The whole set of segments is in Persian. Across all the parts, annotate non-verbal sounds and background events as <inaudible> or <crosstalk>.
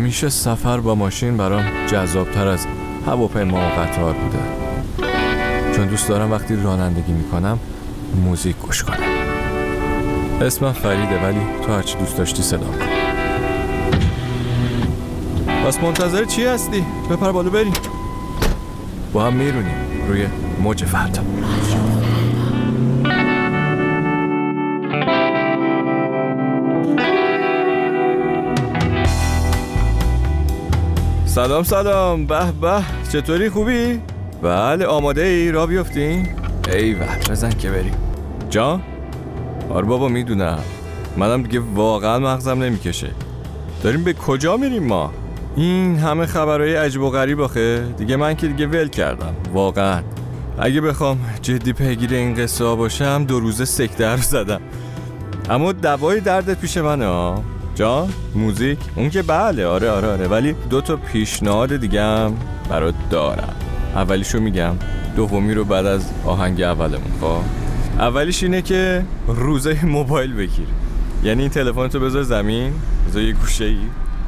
همیشه سفر با ماشین برام جذابتر از هواپیما و قطار بوده. چون دوست دارم وقتی رانندگی می‌کنم موزیک گوش کنم. اسمم فریده ولی تو هرچی دوست داشتی صدا کن. پس منتظر چی هستی؟ بپر بالا بریم. با هم میرونیم روی موج فردا. سلام سلام. به به. چطوری؟ خوبی؟ بله آماده ای را بیفتیم؟ ای وقت بزن که بریم. جان؟ آره بابا می‌دونم. منم دیگه واقعا مغزم نمی‌کشه. داریم به کجا میریم ما؟ این همه خبرهای عجب و غریب آخه. دیگه من که دیگه ول کردم. واقعا. اگه بخوام جدی پیگیر این قصه ها باشم دو روزه سکته رو زدم. اما دوای دردت پیش منه ها جان موزیک. اون که بله آره آره آره. ولی دو تا پیشنهاد دیگه هم برات دارم. اولیشو میگم دومی رو بعد از آهنگ اولمون خب؟ اولیش اینه که روزه موبایل بگیر. یعنی این تلفنتو بذار زمین بذار یه گوشه ای.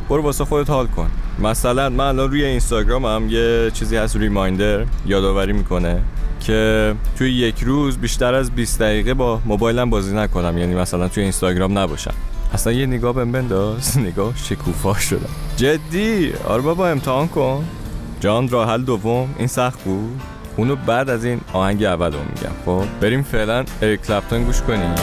برو واسه خودت حال کن. مثلا من الان روی اینستاگرام هم یه چیزی هست ریمایندر یادآوری می‌کنه که توی یک روز بیشتر از 20 دقیقه با موبایلم بازی نکنم. یعنی مثلا توی اینستاگرام نباشم. اصلا یه نگاه بهم بنداز. <laughs> نگاه شکوفا شدم. جدی؟ آره بابا امتحان کن. جان راه حل دوم این سخت بود؟ اونو بعد از این آهنگ اول رو میگم. خب بریم فعلا اریک کلپتون گوش کنیم.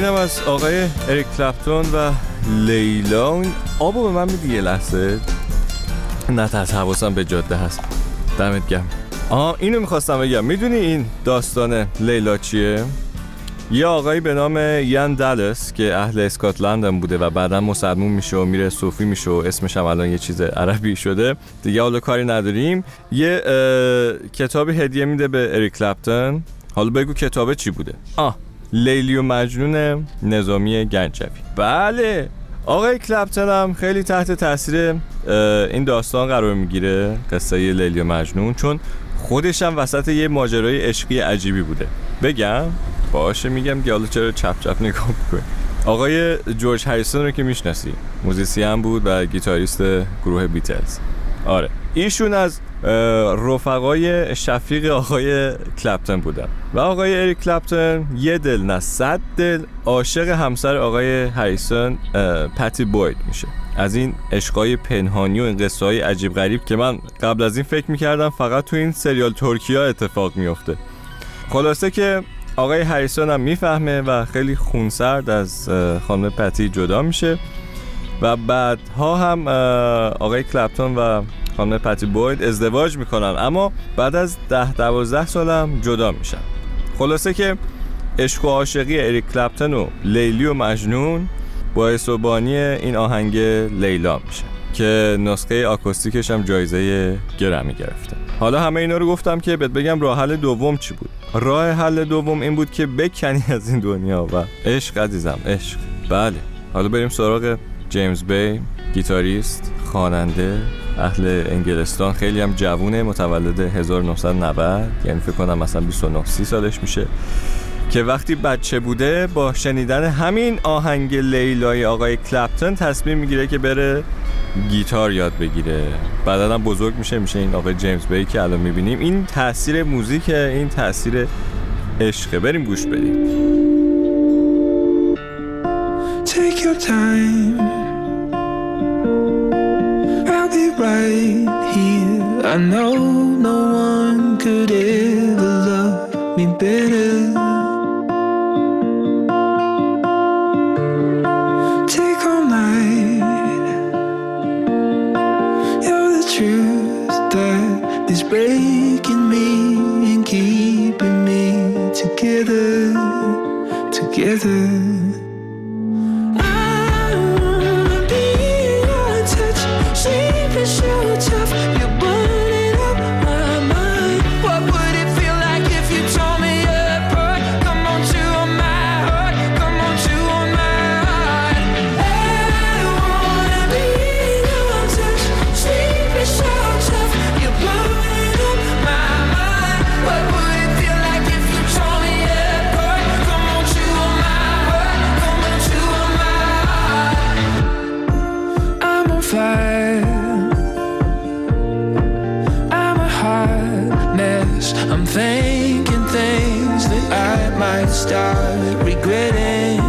اینم از آقای اریک کلپتون و لیلا. این آبو به من میدی یه لحظه؟ نه ترس حواسم به جاده هست. دمت گم آه اینو می‌خواستم بگم. می‌دونی این داستان لیلا چیه؟ یه آقایی به نام یان دالس که اهل اسکاتلند هم بوده و بعدا مسلمون میشه و میره صوفی میشه و اسمش هم الان یه چیز عربی شده. دیگه حالا کاری نداریم. یه کتابی هدیه میده به اریک کلپتون. حالا بگو کتابه چی بوده؟ آه. لیلی و مجنون نظامی گنجوی. بله آقای کلپتن هم خیلی تحت تاثیر این داستان قرار می‌گیره قصه لیلی و مجنون چون خودش هم وسط یه ماجرای عشقی عجیبی بوده. بگم؟ باشه میگم که حالا چرا چپ چپ نگاه می‌کنی. آقای جورج هریسون رو که می‌شناسی موزیسین بود و گیتاریست گروه بیتلز. آره ایشون از رفقای شفیق آقای کلپتن بودن. و آقای اریک کلپتن یه دل نه صد دل عاشق همسر آقای هریسون پتی بوید میشه. از این عشقای پنهانی و این قصه های عجیب غریب که من قبل از این فکر می‌کردم فقط تو این سریال ترکیا اتفاق میفته خلاصه که آقای هریسون هم می‌فهمه و خیلی خونسرد از خانم پتی جدا میشه. و بعدها هم آقای کلپتون و خانم پتی بوید ازدواج می‌کنن اما بعد از ده دوازده سالم جدا میشن خلاصه که عشق و عاشقی اریک کلپتون و لیلی و مجنون باعث و این آهنگ لیلا میشه که نسخه آکوستیکش هم جایزه گرمی گرفته. حالا همه اینا رو گفتم که بهت بگم راه حل دوم چی بود؟ راه حل دوم این بود که بکنی از این دنیا و عشق عزیزم عشق. بله. حالا بریم سراغ جیمز بی گیتاریست خواننده اهل انگلستان خیلی هم جوونه متولد 1990 یعنی فکر کنم مثلا 29 30 سالش میشه. که وقتی بچه بوده با شنیدن همین آهنگ لیلای آقای کلپتون تصمیم می‌گیره که بره گیتار یاد بگیره. بعدا هم بزرگ میشه میشه این آقای جیمز بی که الان می‌بینیم. این تاثیر موزیک این تاثیر عشقه. بریم گوش بدیم. Take your time. Right here. I know no one could ever love me better mess. I'm thinking things that I might start regretting.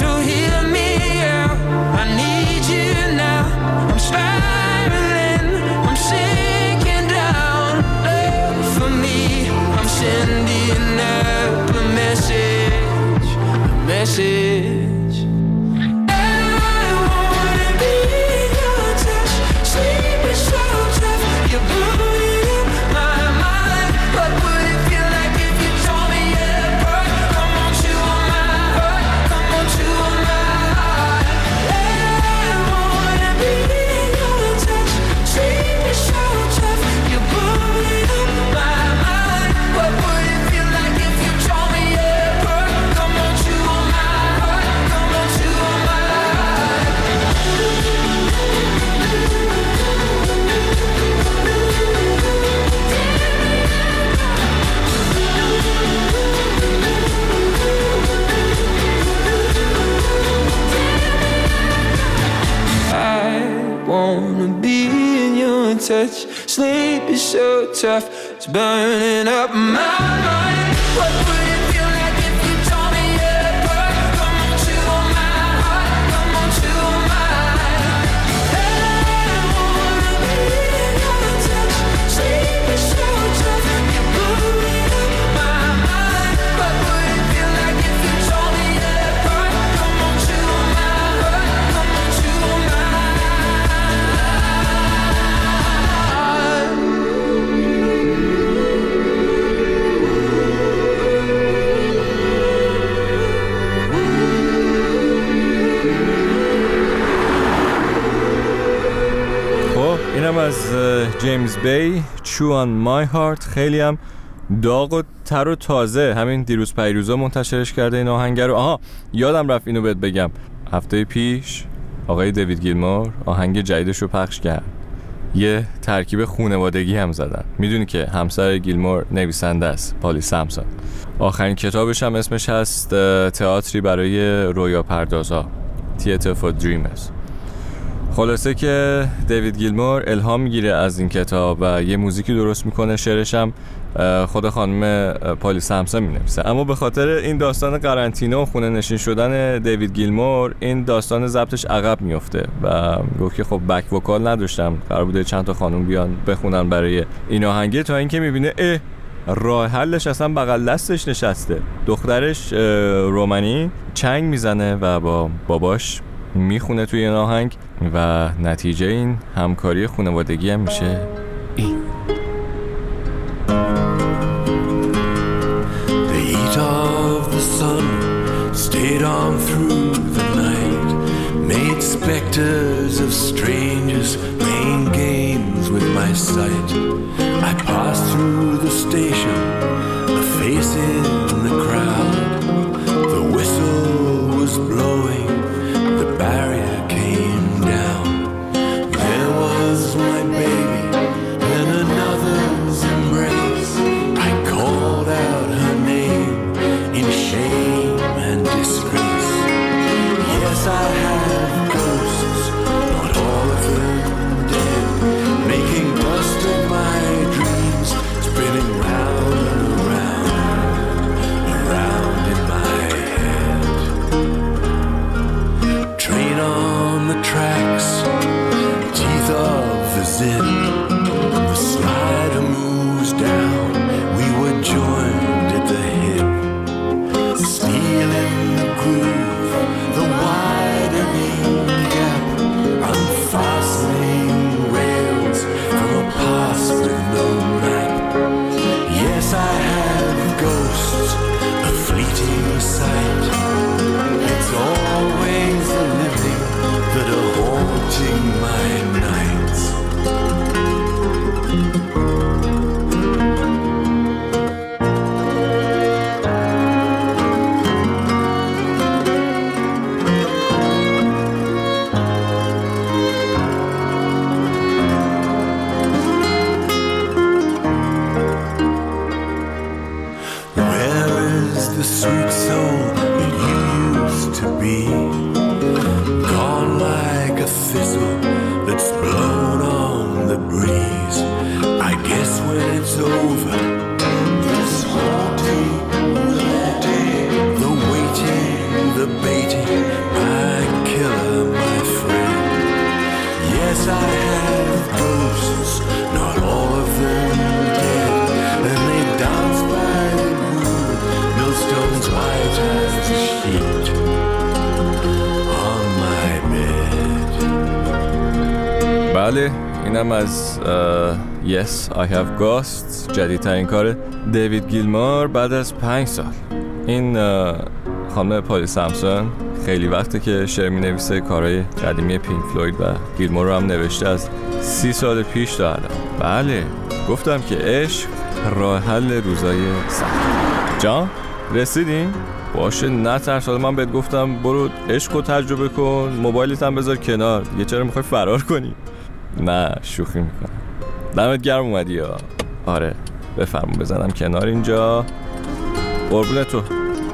So hear me out. I need you now. I'm spiraling. I'm sinking down. For me. I'm sending up a message. A message. Tough, جیمز بی چو آن مای هارت خیلی هم داغ و تر و تازه. همین دیروز پیروزا منتشرش کرده این آهنگ رو آها یادم رفت اینو بهت بگم. هفته پیش آقای دیوید گیلمور آهنگ جدیدش رو پخش کرد. یه ترکیب خونوادگی هم زدن. می‌دونی که همسر گیلمور نویسنده است پالی سامسون. آخرین کتابش هم اسمش هست تئاتری برای رویا پردازا. Theater for Dreamers. خلاصه که دیوید گیلمور الهام می‌گیره از این کتاب و یه موزیکی درست می‌کنه شعرش هم خود خانم پالی سامسون می‌نویسه. اما به خاطر این داستان قرنطینه و خونه نشین شدن دیوید گیلمور این داستان ضبطش عقب میفته و گفت که خب بک وکال نداشتم قرار بوده چند تا خانم بیان بخونن برای این آهنگه تا اینکه می‌بینه اه راه حلش اصلا بغل دستش نشسته. دخترش رومانی چنگ می‌زنه و با باباش می‌خونه توی این آهنگ و نتیجه این همکاری خانوادگی هم میشه این The heat of the sun stayed on through the night, made specters of strangers playing games with my sight. I passed through the station, the baiting, my killer, my friend. Yes, I have ghosts, not all of them dead. And they dance by the moon, millstones white as the sheet on my bed. بله اینم از اه، Yes I Have Ghosts جدیدترین کار دیوید گیلمور بعد از پنج سال این اه، خانم پالی سامسون خیلی وقته که شعر می نویسه کارهای قدیمی پینک فلوید و گیلمور رو هم نوشته از سی سال پیش تا الان بله گفتم که عشق راه حل روزای سخت. جان رسیدیم باشه نه ترس من بهت گفتم برو عشق رو تجربه کن موبایلت هم بذار کنار. دیگه چرا می‌خوای فرار کنی؟ نه شوخی می‌کنم. دمت گرم اومدی یا آره بفرمون بزنم کنار اینجا. قربون تو.